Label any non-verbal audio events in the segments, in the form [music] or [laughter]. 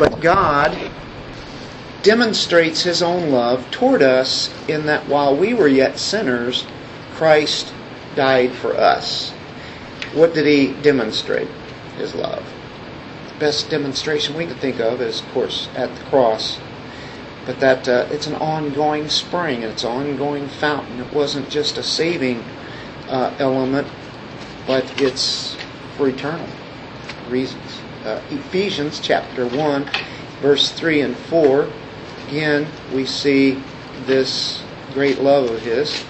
But God demonstrates his own love toward us in that while we were yet sinners, Christ died for us. What did he demonstrate? His love. The best demonstration we can think of is, of course, at the cross. But that uh, it's an ongoing spring, and it's an ongoing fountain. It wasn't just a saving uh, element, but it's for eternal reasons. Uh, Ephesians chapter 1, verse 3 and 4 again, we see this great love of His.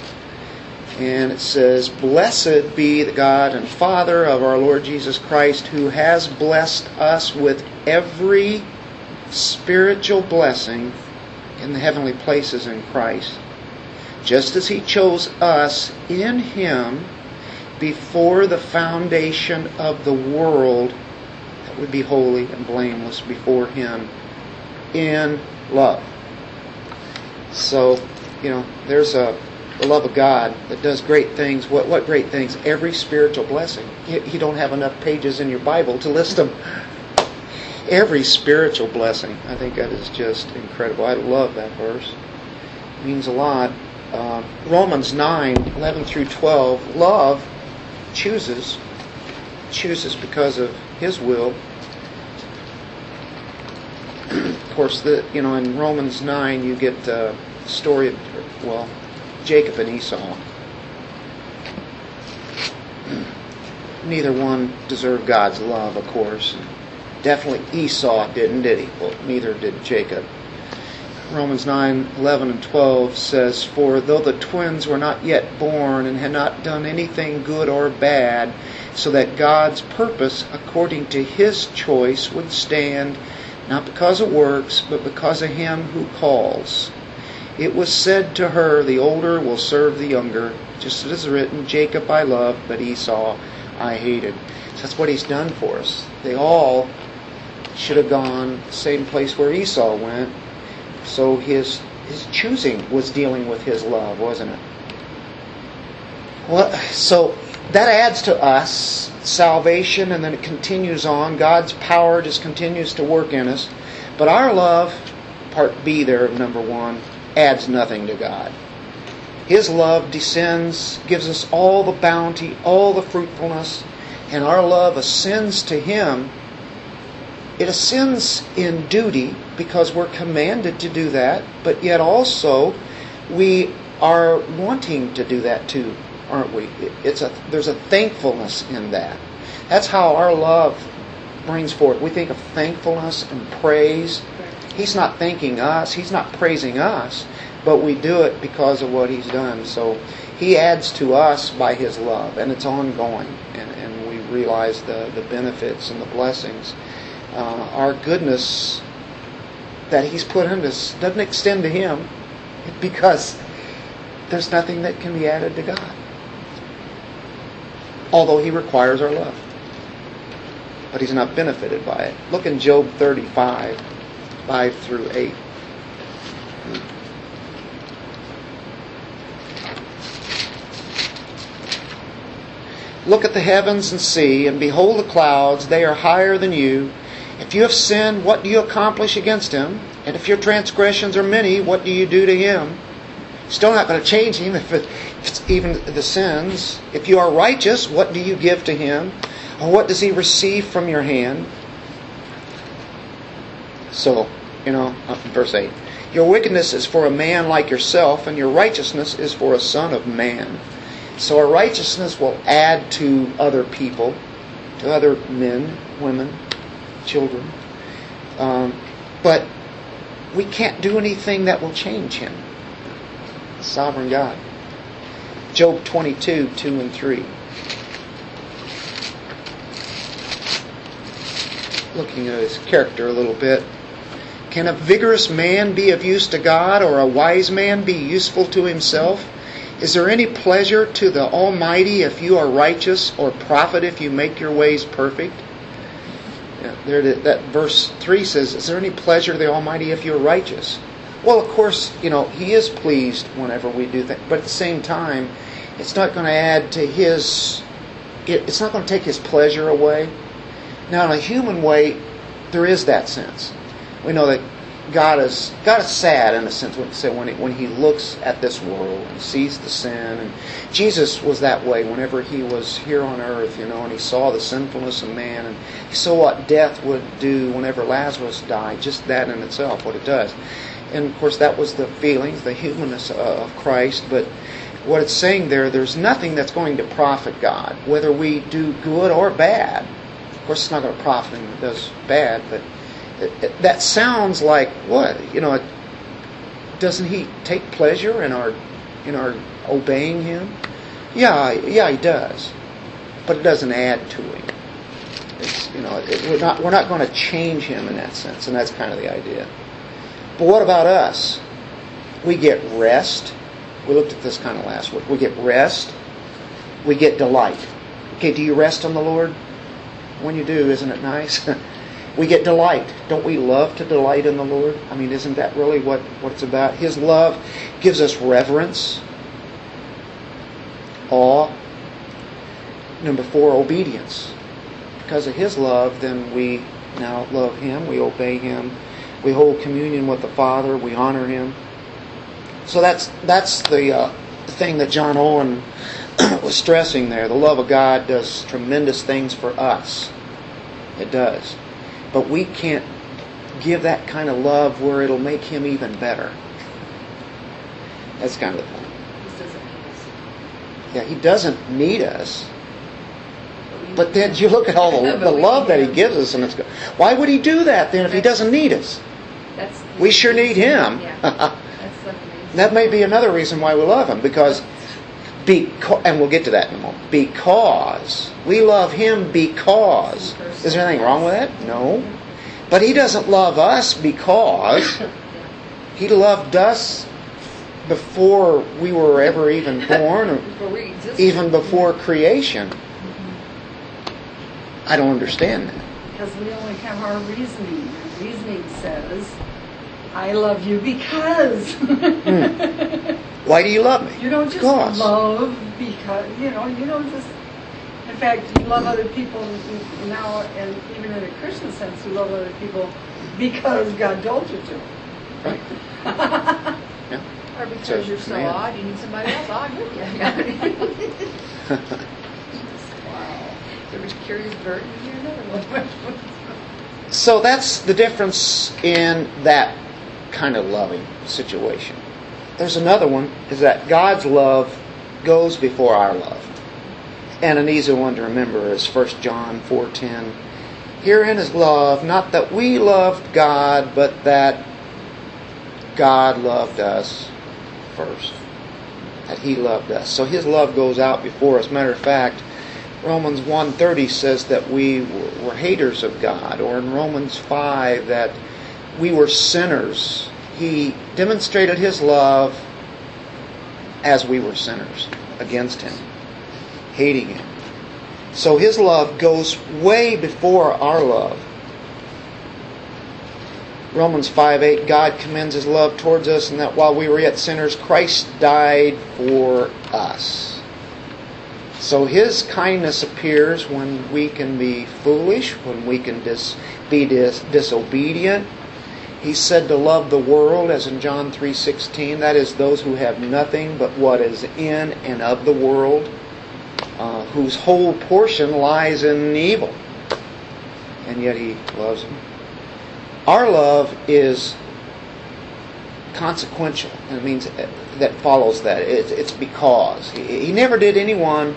And it says, Blessed be the God and Father of our Lord Jesus Christ, who has blessed us with every spiritual blessing in the heavenly places in Christ, just as He chose us in Him before the foundation of the world that would be holy and blameless before Him in love. So, you know, there's a the love of God that does great things. What what great things? Every spiritual blessing. You, you don't have enough pages in your Bible to list them. Every spiritual blessing. I think that is just incredible. I love that verse. It means a lot. Uh, Romans 9, 11 through 12. Love chooses, chooses because of His will of course, the you know in Romans nine you get uh, the story of well Jacob and Esau. Neither one deserved God's love, of course. Definitely Esau didn't, did he? Well, neither did Jacob. Romans 9, 11 and 12 says, For though the twins were not yet born and had not done anything good or bad, so that God's purpose according to his choice would stand, not because of works, but because of him who calls. It was said to her, The older will serve the younger, just as it is written, Jacob I loved, but Esau I hated. So that's what he's done for us. They all should have gone the same place where Esau went. So his his choosing was dealing with his love, wasn't it? Well, so that adds to us salvation, and then it continues on. God's power just continues to work in us. But our love, part B there of number one, adds nothing to God. His love descends, gives us all the bounty, all the fruitfulness, and our love ascends to Him. It ascends in duty because we're commanded to do that, but yet also we are wanting to do that too aren't we? It's a there's a thankfulness in that. That's how our love brings forth. We think of thankfulness and praise. He's not thanking us. He's not praising us, but we do it because of what He's done. So He adds to us by His love, and it's ongoing, and, and we realize the, the benefits and the blessings. Uh, our goodness that He's put in us doesn't extend to Him because there's nothing that can be added to God although he requires our love. But he's not benefited by it. Look in Job 35, 5 through 8. Look at the heavens and see, and behold the clouds, they are higher than you. If you have sinned, what do you accomplish against him? And if your transgressions are many, what do you do to him? Still not going to change him [laughs] if, it, even the sins. If you are righteous, what do you give to him? What does he receive from your hand? So, you know, uh, verse 8. Your wickedness is for a man like yourself, and your righteousness is for a son of man. So our righteousness will add to other people, to other men, women, children. Um, but we can't do anything that will change him sovereign God. Job 22, 2 and 3. Looking at his character a little bit. Can a vigorous man be of use to God, or a wise man be useful to himself? Is there any pleasure to the Almighty if you are righteous, or profit if you make your ways perfect? Yeah, there, that verse three says, "Is there any pleasure to the Almighty if you're righteous?" Well, of course, you know, He is pleased whenever we do that, but at the same time, it's not going to add to His, it's not going to take His pleasure away. Now, in a human way, there is that sense. We know that God is God is sad in a sense when, so when, he, when he looks at this world and sees the sin. And Jesus was that way whenever he was here on earth, you know, and he saw the sinfulness of man and he saw what death would do whenever Lazarus died. Just that in itself, what it does. And of course, that was the feelings, the humanness uh, of Christ. But what it's saying there, there's nothing that's going to profit God, whether we do good or bad. Of course, it's not going to profit him if it does bad, but it, it, that sounds like what you know. It, doesn't he take pleasure in our in our obeying him? Yeah, yeah, he does, but it doesn't add to him. It's you know it, we're not we're not going to change him in that sense, and that's kind of the idea. But what about us? We get rest. We looked at this kind of last week. We get rest. We get delight. Okay, do you rest on the Lord? When you do, isn't it nice? [laughs] we get delight. Don't we love to delight in the Lord? I mean, isn't that really what, what it's about? His love gives us reverence, awe. Number four, obedience. Because of His love, then we now love Him, we obey Him, we hold communion with the Father, we honor Him. So that's that's the uh, thing that John Owen [clears throat] was stressing there. The love of God does tremendous things for us. It does. But we can't give that kind of love where it'll make him even better. That's kind of the point. Yeah, he doesn't need us. But then you look at all the, the love that he gives us, and it's why would he do that then if he doesn't need us? We sure need him. [laughs] that may be another reason why we love him because because, and we'll get to that in a moment. Because we love Him because. Is there anything wrong with that? No. But He doesn't love us because [coughs] He loved us before we were ever even [laughs] born, or even before creation. Mm-hmm. I don't understand that. Because we only have our reasoning. reasoning says, I love you because. mm. Why do you love me? You don't just because. love because, you know, you don't just. In fact, you love other people now, and even in a Christian sense, you love other people because God told you to. Right. [laughs] yeah. Or because so, you're so man. odd, you need somebody else odd with you. [laughs] [laughs] wow. There was curious burden, you another one. so that's the difference in that kind of loving situation. There's another one is that God's love goes before our love. And an easy one to remember is 1 John 4:10. Herein is love, not that we loved God, but that God loved us first. That he loved us. So his love goes out before us. Matter of fact, Romans 1:30 says that we were haters of God, or in Romans 5 that we were sinners. He demonstrated his love as we were sinners against him, hating him. So his love goes way before our love. Romans 5 8, God commends his love towards us, and that while we were yet sinners, Christ died for us. So his kindness appears when we can be foolish, when we can dis, be dis, disobedient, he said to love the world as in John 3:16 that is those who have nothing but what is in and of the world uh, whose whole portion lies in evil. And yet he loves them. Our love is consequential. And it means that follows that. It's because. He, he never did anyone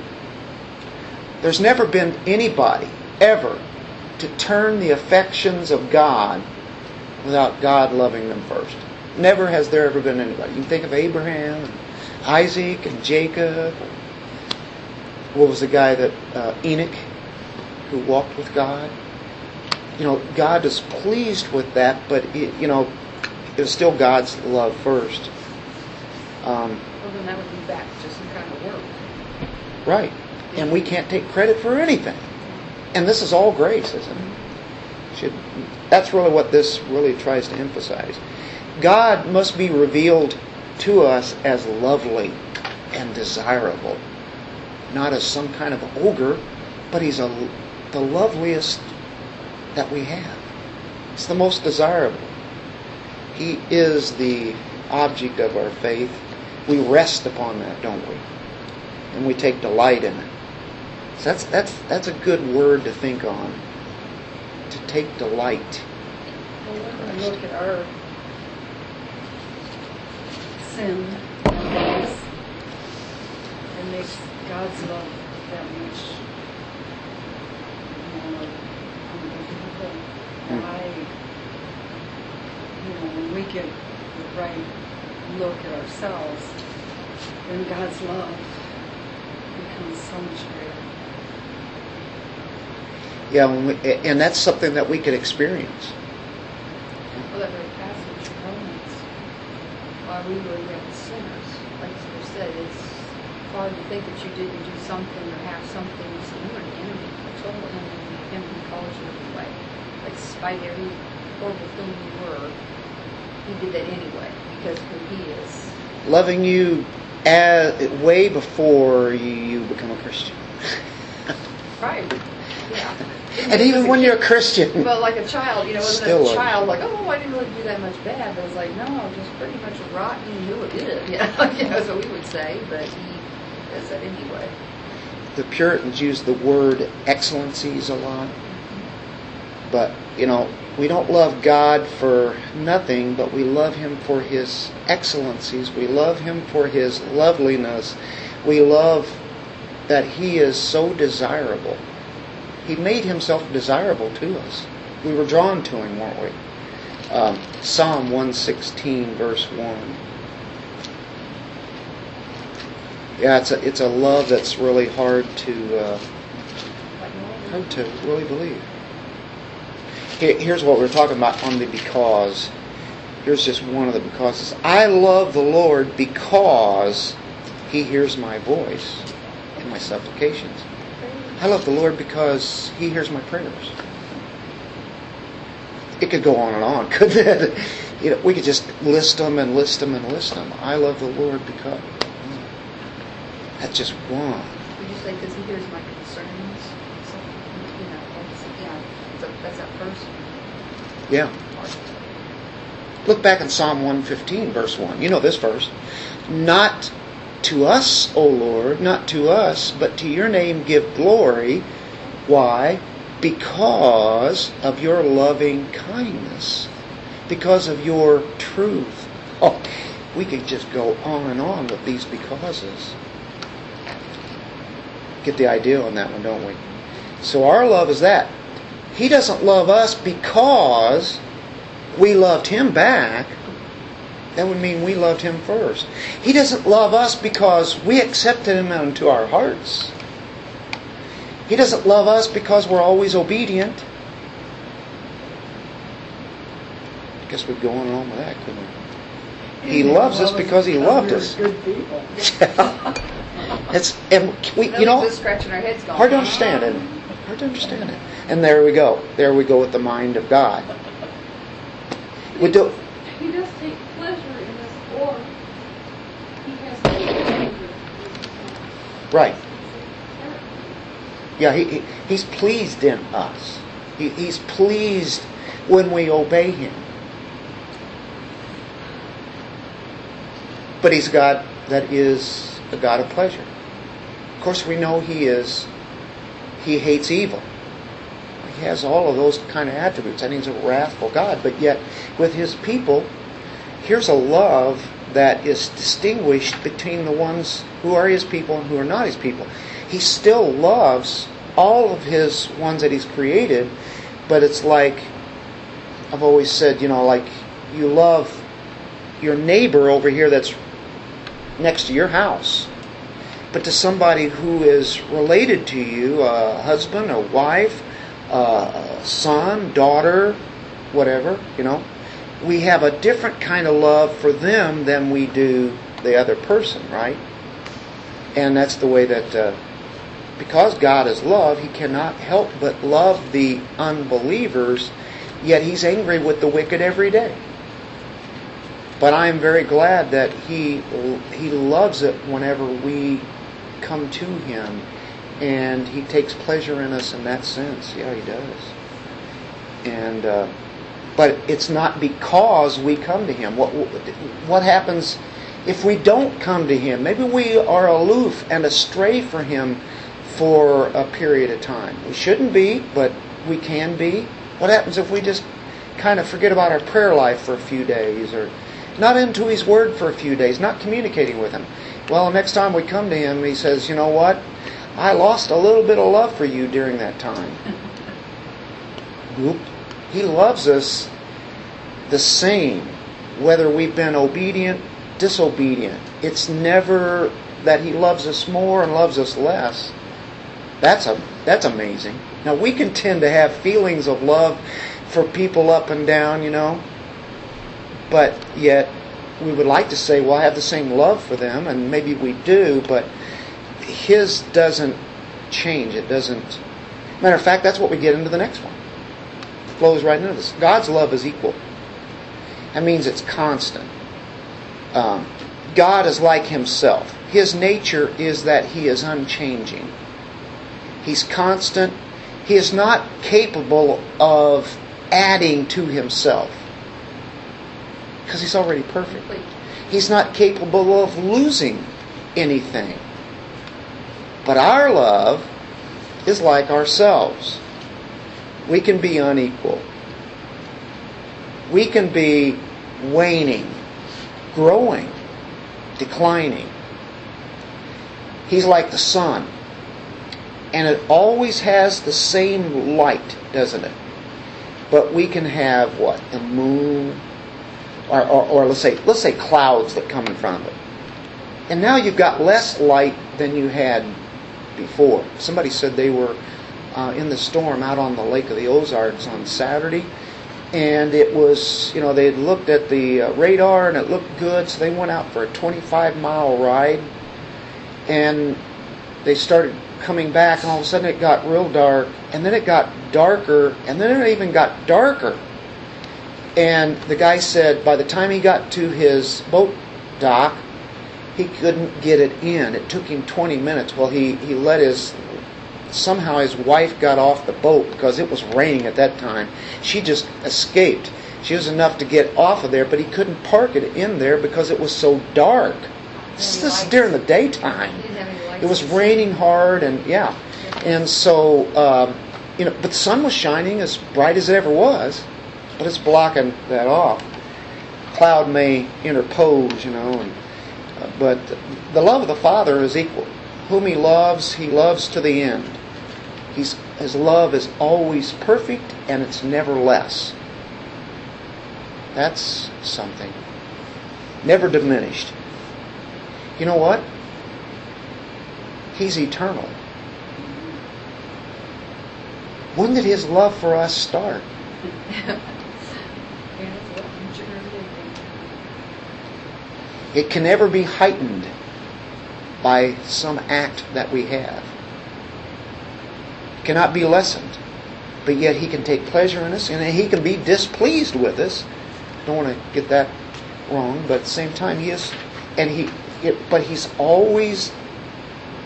there's never been anybody ever to turn the affections of God without God loving them first. Never has there ever been anybody. You can think of Abraham, and Isaac, and Jacob. What was the guy that uh, Enoch, who walked with God? You know, God is pleased with that, but it, you know, it was still God's love first. Um, well, then that would be back to some kind of work. Right, and we can't take credit for anything. And this is all grace, isn't it? Should that's really what this really tries to emphasize. God must be revealed to us as lovely and desirable, not as some kind of ogre, but He's a, the loveliest that we have. It's the most desirable. He is the object of our faith. We rest upon that, don't we? And we take delight in it. So that's that's that's a good word to think on. Take delight. Well, look at our sin and makes God's love that much more unbelievable. Hmm. Why, you know, when we get the right look at ourselves, then God's love becomes so much greater. Yeah, when we, and that's something that we can experience. Well, that very passage Romans, while we were yet sinners, like you said, it's hard to think that you didn't do something or have something. You said, you were an enemy, a total enemy of him who calls you anyway. Like, despite every horrible thing you were, he did that anyway, because who he is. Loving you as, way before you, you become a Christian. [laughs] Right. Yeah. And even when you're a Christian. [laughs] But like a child, you know, wasn't a child like, oh, I didn't really do that much bad. But it's like, no, just pretty much rotten. You knew it did. You know, you know, so we would say, but he does that anyway. the Puritans use the word excellencies a lot. But, you know, we don't love God for nothing, but we love Him for His excellencies. We love Him for His loveliness. We love that He is so desirable. He made Himself desirable to us. We were drawn to Him, weren't we? Um, Psalm 116, verse 1. Yeah, it's a, it's a love that's really hard to uh, hard to really believe. Here- Here's what we're talking about on the because. Here's just one of the becauses. I love the Lord because He hears my voice and my supplications. I love the Lord because He hears my prayers. It could go on and on, [laughs] couldn't it? You know, we could just list them and list them and list them. I love the Lord because. That's just one. Would you say because he hears my concerns? So, you know, that's, yeah, so that's that first Yeah. Look back in Psalm 115, verse 1. You know this verse. Not to us, O Lord, not to us, but to your name give glory. Why? Because of your loving kindness, because of your truth. Oh, we could just go on and on with these becauses. Get the idea on that one, don't we? So our love is that. He doesn't love us because we loved him back, that would mean we loved him first. He doesn't love us because we accepted him into our hearts. He doesn't love us because we're always obedient. I guess we'd go on and on with that, couldn't we? He didn't loves us because he loved us. Good people. it's and we, you know, leaves scratching our heads going. hard to understand it. Hard to understand it. And there we go. There we go with the mind of God. We do. He does take pleasure in us, or he has anger. Right. Yeah, he, he, he's pleased in us. He, he's pleased when we obey him. But he's a God that is a God of pleasure. Of course, we know he is, he hates evil. He has all of those kind of attributes. And he's a wrathful God. But yet, with his people, here's a love that is distinguished between the ones who are his people and who are not his people. He still loves all of his ones that he's created, but it's like I've always said, you know, like you love your neighbor over here that's next to your house. But to somebody who is related to you, a husband, a wife, a son, daughter, whatever, you know, we have a different kind of love for them than we do the other person, right? And that's the way that, uh, because God is love, He cannot help but love the unbelievers, yet He's angry with the wicked every day. But I am very glad that He He loves it whenever we come to Him, and He takes pleasure in us in that sense. Yeah, He does. And uh, But it's not because we come to Him. What, what happens if we don't come to Him? Maybe we are aloof and astray for Him for a period of time. We shouldn't be, but we can be. What happens if we just kind of forget about our prayer life for a few days or not into His Word for a few days, not communicating with Him? Well, the next time we come to Him, He says, You know what? I lost a little bit of love for you during that time. [laughs] Whoop. He loves us the same, whether we've been obedient, disobedient. It's never that He loves us more and loves us less. That's a that's amazing. Now we can tend to have feelings of love for people up and down, you know, but yet we would like to say, well, I have the same love for them, and maybe we do, but His doesn't change. It doesn't. Matter of fact, that's what we get into the next one flows right into this. God's love is equal. That means it's constant. Um, God is like Himself. His nature is that He is unchanging. He's constant. He is not capable of adding to Himself because He's already perfect. He's not capable of losing anything. But our love is like ourselves we can be unequal. We can be waning, growing, declining. He's like the sun. And it always has the same light, doesn't it? But we can have what? The moon, or, or, or let's say let's say clouds that come in front of it. And now you've got less light than you had before. Somebody said they were uh, in the storm out on the Lake of the Ozarks on Saturday. And it was, you know, they had looked at the uh, radar and it looked good, so they went out for a 25 mile ride. And they started coming back, and all of a sudden it got real dark, and then it got darker, and then it even got darker. And the guy said by the time he got to his boat dock, he couldn't get it in. It took him 20 minutes. Well, he, he let his somehow his wife got off the boat because it was raining at that time. She just escaped. She was enough to get off of there, but he couldn't park it in there because it was so dark. This is during the daytime. It was raining hard, and yeah, and so um, you know, but the sun was shining as bright as it ever was, but it's blocking that off. Cloud may interpose, you know, and, uh, but the love of the Father is equal. Whom He loves, He loves to the end. He's, his love is always perfect and it's never less. That's something. Never diminished. You know what? He's eternal. When did his love for us start? [laughs] It can never be heightened by some act that we have cannot be lessened. But yet he can take pleasure in us and he can be displeased with us. Don't want to get that wrong, but at the same time he is and he it, but he's always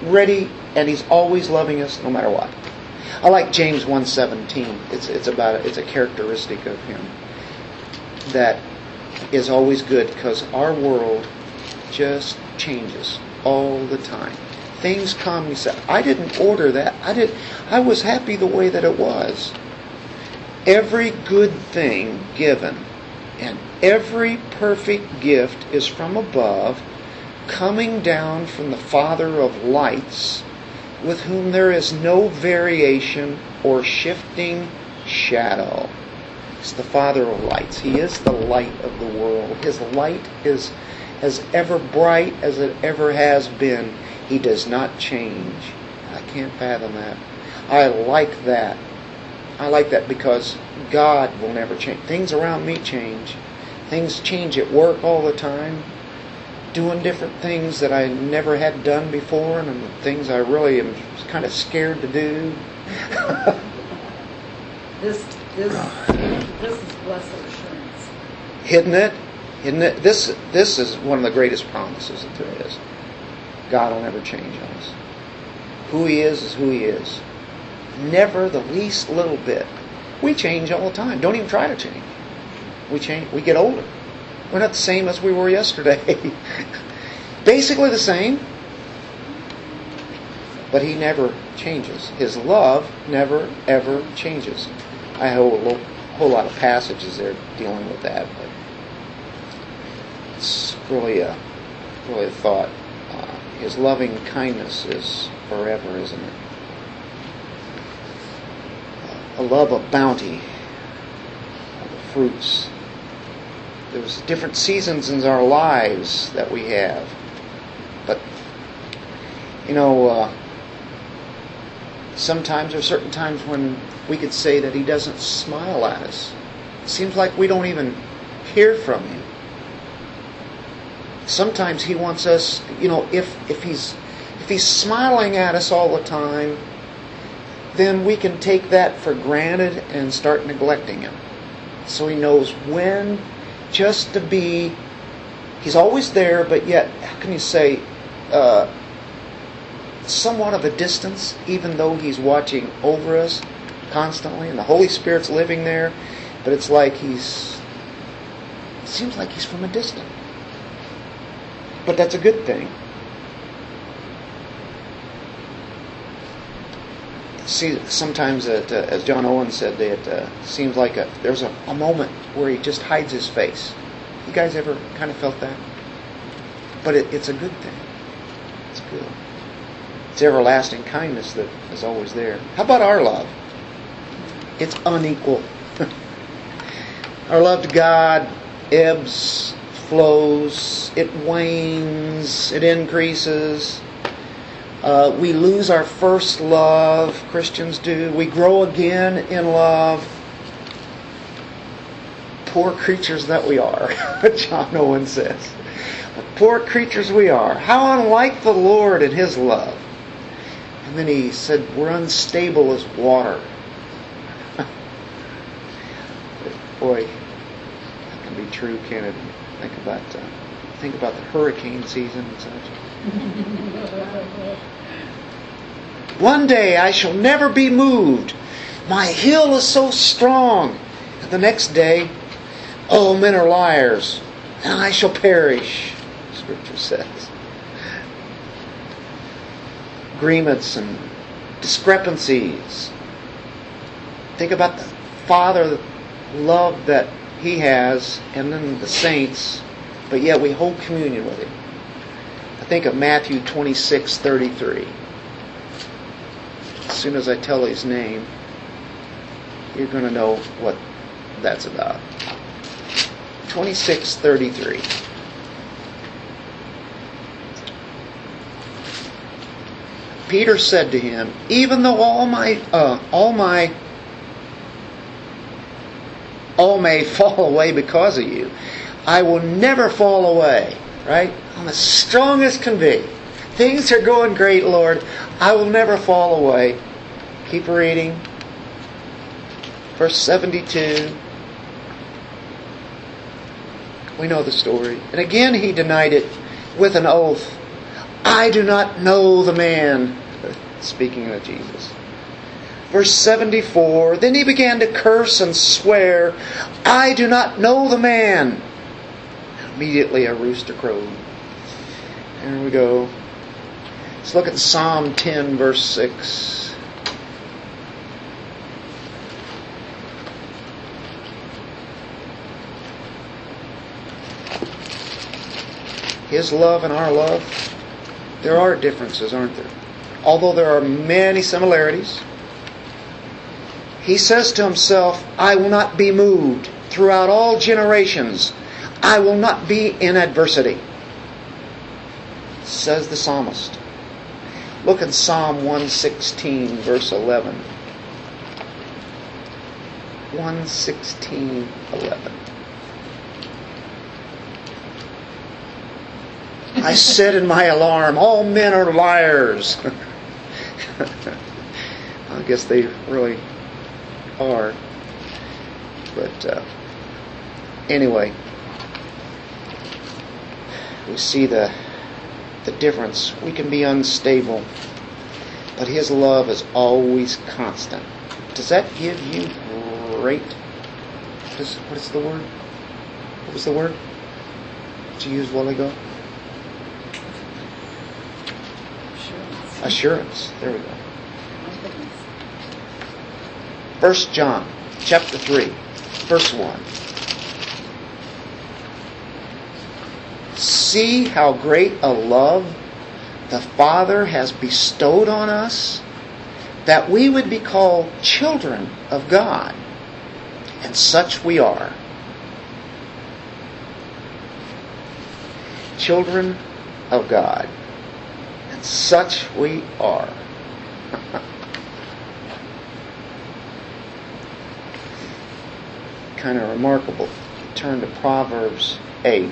ready and he's always loving us no matter what. I like James 1:17. It's it's about it's a characteristic of him that is always good because our world just changes all the time things come, you say, I didn't order that. I did I was happy the way that it was. Every good thing given and every perfect gift is from above, coming down from the Father of lights, with whom there is no variation or shifting shadow. He's the Father of lights. He is the light of the world. His light is as ever bright as it ever has been. He does not change. I can't fathom that. I like that. I like that because God will never change. Things around me change. Things change at work all the time. Doing different things that I never had done before and things I really am kind of scared to do. [laughs] this this this is blessed assurance. Isn't it? Isn't it? This this is one of the greatest promises that there is. God will never change us. Who He is is who He is. Never the least little bit. We change all the time. Don't even try to change. We change. We get older. We're not the same as we were yesterday. [laughs] Basically the same. But he never changes. His love never, ever changes. I have a whole lot of passages there dealing with that, but it's really a, really a thought. His loving kindness is forever, isn't it? A love of bounty, of the fruits. There's different seasons in our lives that we have. But, you know, uh, sometimes there are certain times when we could say that he doesn't smile at us. It seems like we don't even hear from him. Sometimes he wants us, you know, if, if he's if he's smiling at us all the time, then we can take that for granted and start neglecting him. So he knows when just to be he's always there, but yet how can you say uh, somewhat of a distance, even though he's watching over us constantly, and the Holy Spirit's living there, but it's like he's it seems like he's from a distance. But that's a good thing. See, sometimes, it, uh, as John Owen said, it uh, seems like a, there's a, a moment where he just hides his face. You guys ever kind of felt that? But it, it's a good thing. It's good. It's everlasting kindness that is always there. How about our love? It's unequal. [laughs] our love to God ebbs, flows, it wanes, it increases. Uh, we lose our first love, Christians do. We grow again in love. Poor creatures that we are, [laughs] John Owen says. Poor creatures we are. How unlike the Lord and His love. And then he said, We're unstable as water. [laughs] Boy, that can be true, can it? Think about uh, think about the hurricane season and such. One day I shall never be moved. My hill is so strong. And the next day, all men are liars, and I shall perish. Scripture says. Agreements and discrepancies. Think about the Father love that He has, and then the saints, but yet we hold communion with Him. I think of Matthew 26 33. As soon as I tell His name, you're going to know what that's about. 26 33. Peter said to him, "Even though all my uh, all my all may [laughs] fall away because of you, I will never fall away." Right? I'm as strong as can be. Things are going great, Lord. I will never fall away. Keep reading. Verse 72. We know the story. And again he denied it with an oath. I do not know the man. Speaking of Jesus. Verse 74 Then he began to curse and swear, I do not know the man. Immediately a rooster crowed. There we go. Let's look at Psalm 10, verse 6. His love and our love, there are differences, aren't there? Although there are many similarities, he says to himself, I will not be moved throughout all generations. I will not be in adversity, says the psalmist. Look in Psalm 116, verse 11. 116, 11. I said in my alarm, all men are liars. [laughs] I guess they really are. But uh, anyway, we see the the difference. We can be unstable, but His love is always constant. Does that give you great? What is, what is the word? What was the word that you used while ago? Assurance. Assurance. There we go. First John chapter 3, verse 1. See how great a love the Father has bestowed on us that we would be called children of God. And such we are. Children of God. And such we are. Kind of remarkable. Turn to Proverbs 8.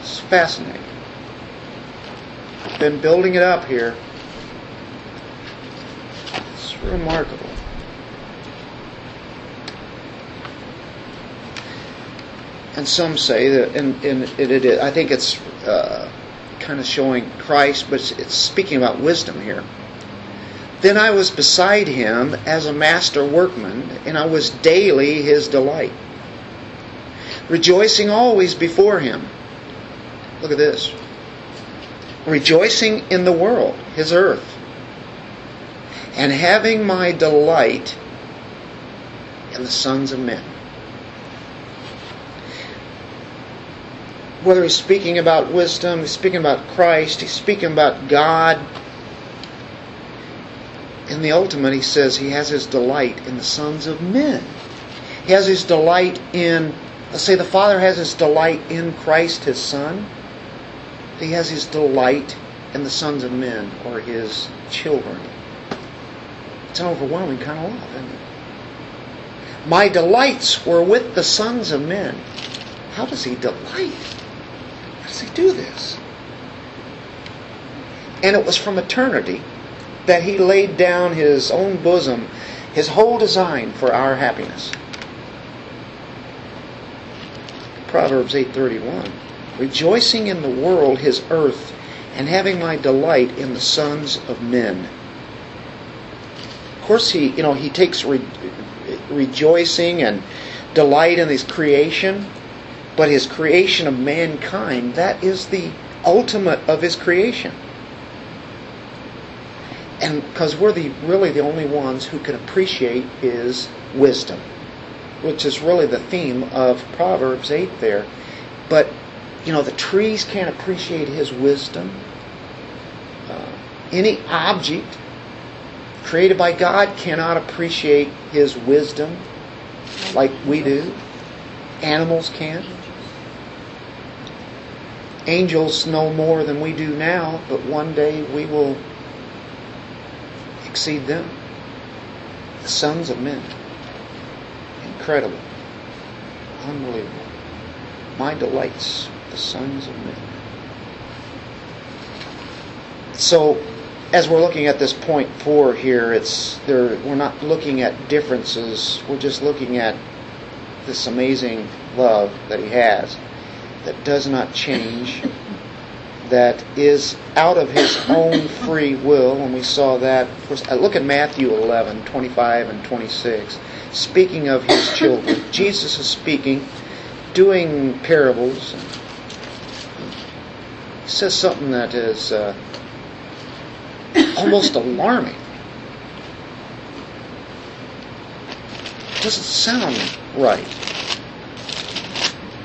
It's fascinating. I've been building it up here. It's remarkable. And some say that, and, and it, it is, I think it's uh, kind of showing Christ, but it's, it's speaking about wisdom here. Then I was beside him as a master workman, and I was daily his delight, rejoicing always before him. Look at this. Rejoicing in the world, his earth, and having my delight in the sons of men. Whether he's speaking about wisdom, he's speaking about Christ, he's speaking about God, in the ultimate, he says he has his delight in the sons of men. He has his delight in, let's say the Father has his delight in Christ, his Son. He has his delight in the sons of men, or his children. It's an overwhelming kind of love, isn't it? My delights were with the sons of men. How does he delight? How does he do this? And it was from eternity that he laid down his own bosom, his whole design for our happiness. Proverbs 8:31 Rejoicing in the world his earth and having my delight in the sons of men. Of course he, you know, he takes re- rejoicing and delight in his creation, but his creation of mankind, that is the ultimate of his creation and because we're the really the only ones who can appreciate his wisdom which is really the theme of proverbs 8 there. But you know the trees can't appreciate his wisdom. Uh, any object created by god cannot appreciate his wisdom like we do. Animals can't. Angels know more than we do now but one day we will exceed them. The sons of men. Incredible. Unbelievable. My delights, the sons of men. So, as we're looking at this point four here, it's there. We're not looking at differences. We're just looking at this amazing love that He has that does not change, that is out of his own free will, and we saw that. Uh, look at Matthew 11, 25 and 26. Speaking of his children, Jesus is speaking, doing parables. He says something that is uh, almost alarming. It doesn't sound right,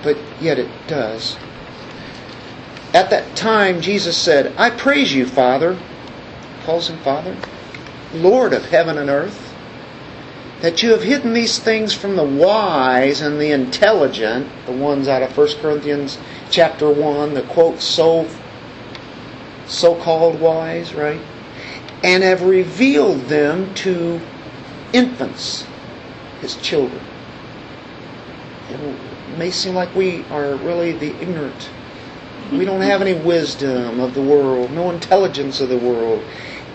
but yet it does. At that time, Jesus said, I praise you, Father, calls him Father, Lord of heaven and earth, that you have hidden these things from the wise and the intelligent, the ones out of 1 Corinthians chapter 1, the quote, so so-called wise, right? And have revealed them to infants, his children. It may seem like we are really the ignorant we don't have any wisdom of the world, no intelligence of the world,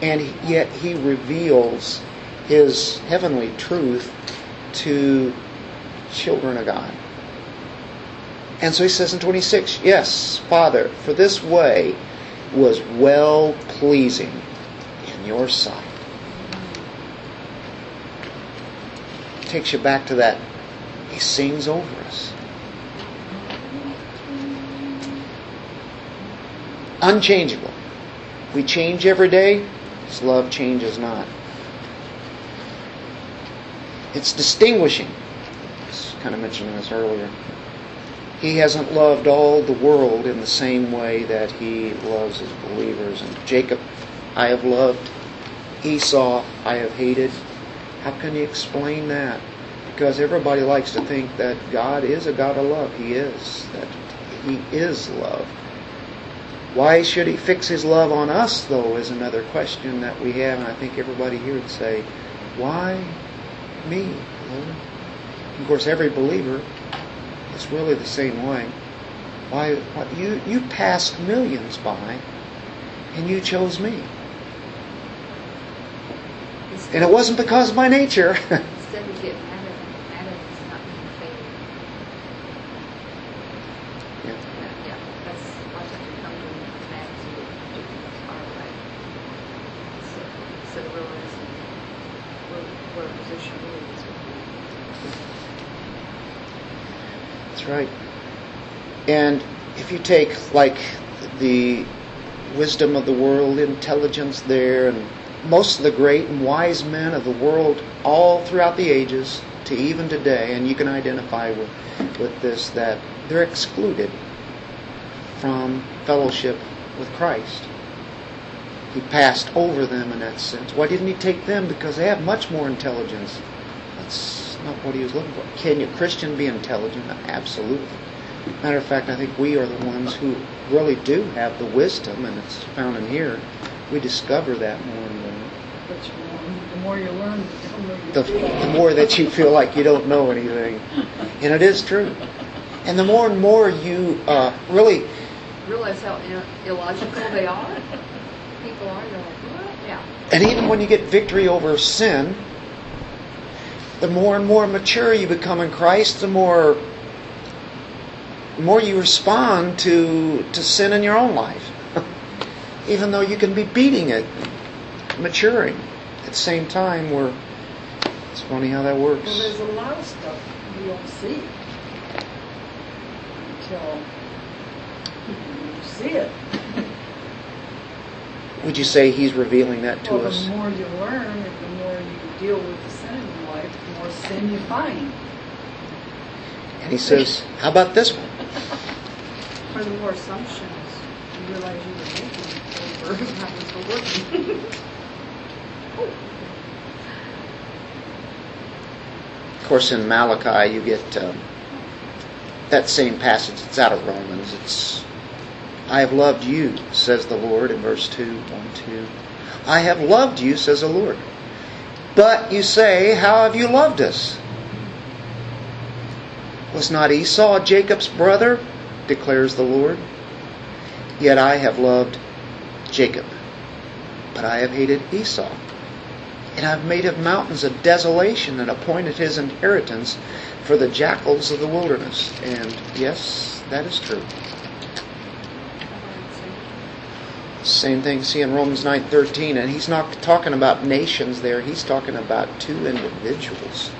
and yet He reveals His heavenly truth to children of God. And so He says in 26, Yes, Father, for this way was well pleasing in your sight. takes you back to that. He sings over us. Unchangeable. We change every day. His love changes not. It's distinguishing. I was kind of mentioning this earlier. He hasn't loved all the world in the same way that he loves his believers. And Jacob, I have loved. Esau, I have hated. How can you explain that? Because everybody likes to think that God is a God of love. He is. That He is love. Why should He fix His love on us, though, is another question that we have. And I think everybody here would say, Why me, Lord? Of course, every believer is really the same way. Why, why you, you passed millions by, and you chose me. And it wasn't because of my nature. [laughs] Instead of getting mad at him, mad at him is not being fair. Yeah. Yeah, yeah, that's, why don't you come to him with an attitude of doing our way? So, instead of realizing where, where our position is with That's right. And if you take like the wisdom of the world, intelligence there, and most of the great and wise men of the world all throughout the ages to even today, and you can identify with, with this, that they're excluded from fellowship with Christ. He passed over them in that sense. Why didn't he take them? Because they have much more intelligence. That's not what he was looking for. Can a Christian be intelligent? Absolutely. Matter of fact, I think we are the ones who really do have the wisdom, and it's found in here. We discover that more and more. But you the more you learn, the The, more that you feel like you don't know anything. And it is true. And the more and more you uh, really, realize how illogical they are. People are, they're like, what? Yeah. and even when you get victory over sin, the more and more mature you become in Christ, the more the more you respond to to sin in your own life. [laughs] even though you can be beating it, maturing at the same time. Where it's funny how that works. Well, there's a lot of stuff you don't see until you see it. [laughs] Would you say He's revealing that to well, us? the more you learn and the more you deal with the sin in your life, the more sin you find. And He says, "How about this one?" Or the more assumptions you realize you were making [laughs] this working. Of course, in Malachi, you get um, that same passage. It's out of Romans. It's, I have loved you, says the Lord, in verse 2, 1, 2. I have loved you, says the Lord. But you say, How have you loved us? Was not Esau Jacob's brother? declares the Lord. Yet I have loved Jacob, but I have hated Esau. And I've made of mountains a desolation and appointed his inheritance for the jackals of the wilderness. And yes, that is true. Same thing see in Romans 9:13 and he's not talking about nations there, he's talking about two individuals.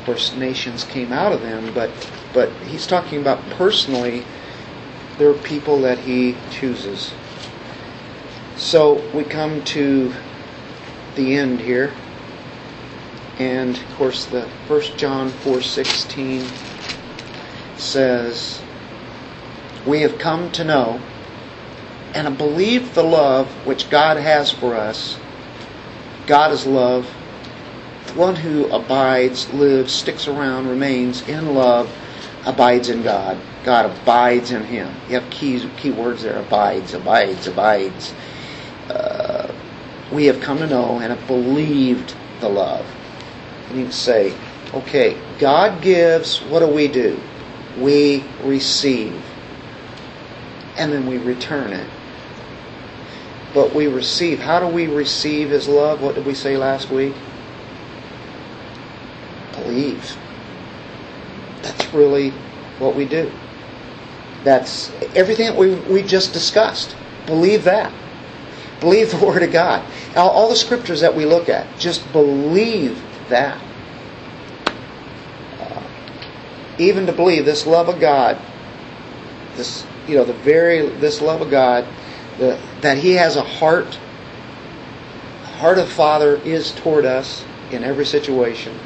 Of course nations came out of them, but but he's talking about personally there are people that he chooses. So we come to the end here. And of course the first John 4:16 says we have come to know and believe the love which God has for us. God is love. One who abides, lives, sticks around, remains in love, abides in God. God abides in him. You have keys, key words there abides, abides, abides. Uh, we have come to know and have believed the love. And you can say, okay, God gives, what do we do? We receive. And then we return it. But we receive. How do we receive His love? What did we say last week? Believe. That's really what we do. That's everything that we, we just discussed. Believe that. Believe the [laughs] Word of God. All, all the scriptures that we look at, just believe that. Uh, even to believe this love of God, this you know the very this love of God, the, that He has a heart. Heart of Father is toward us in every situation,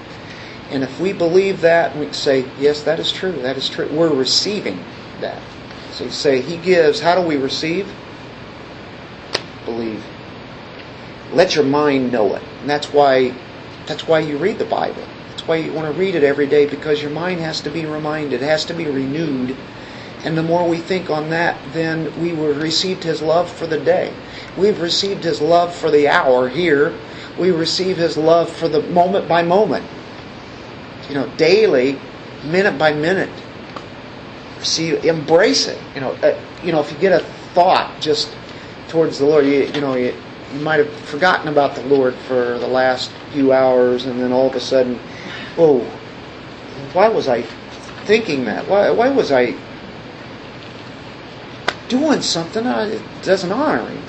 and if we believe that, we say, yes, that is true. That is true. We're receiving that. So you say He gives. How do we receive? Believe. Let your mind know it, and that's why that's why you read the Bible. That's why you want to read it every day because your mind has to be reminded, has to be renewed. And the more we think on that, then we will received His love for the day. We've received His love for the hour here. We receive His love for the moment by moment. You know, daily, minute by minute. See, embrace it. You know, uh, you know, if you get a thought just towards the Lord, you, you know, you, you might have forgotten about the Lord for the last few hours, and then all of a sudden, oh, why was I thinking that? Why, why was I doing something that doesn't honor Him?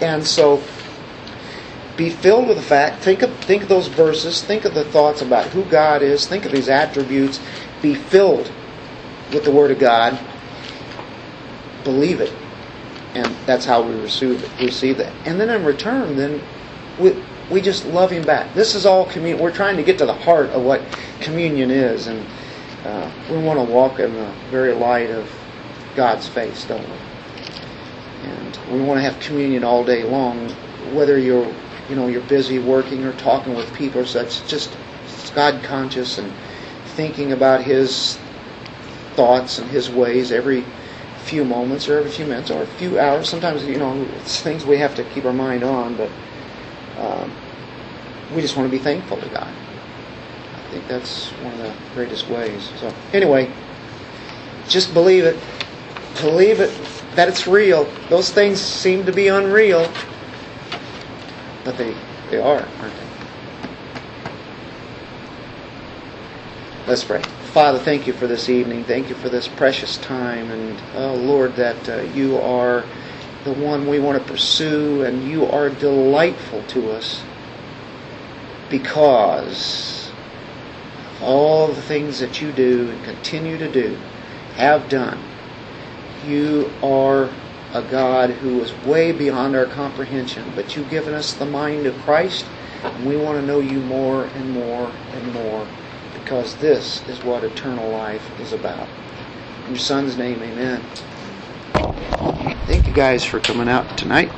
And so, be filled with the fact. Think of think of those verses. Think of the thoughts about who God is. Think of these attributes. Be filled with the Word of God. Believe it and that's how we receive it, receive that. And then in return, then we we just love Him back. This is all communion. We're trying to get to the heart of what communion is, and uh, we want to walk in the very light of God's face, don't we? And we want to have communion all day long, whether you're you know you're busy working or talking with people or such. Just God conscious and thinking about His thoughts and His ways every few moments or every few minutes or a few hours. Sometimes, you know, it's things we have to keep our mind on, but um, we just want to be thankful to God. I think that's one of the greatest ways. So, anyway, just believe it. Believe it that it's real. Those things seem to be unreal, but they, they are, aren't they? Let's pray. Father, thank you for this evening. Thank you for this precious time. And, oh, Lord, that uh, you are the one we want to pursue, and you are delightful to us because of all the things that you do and continue to do, have done. You are a God who is way beyond our comprehension, but you've given us the mind of Christ, and we want to know you more and more and more because this is what eternal life is about. In your son's name, amen. Thank you guys for coming out tonight.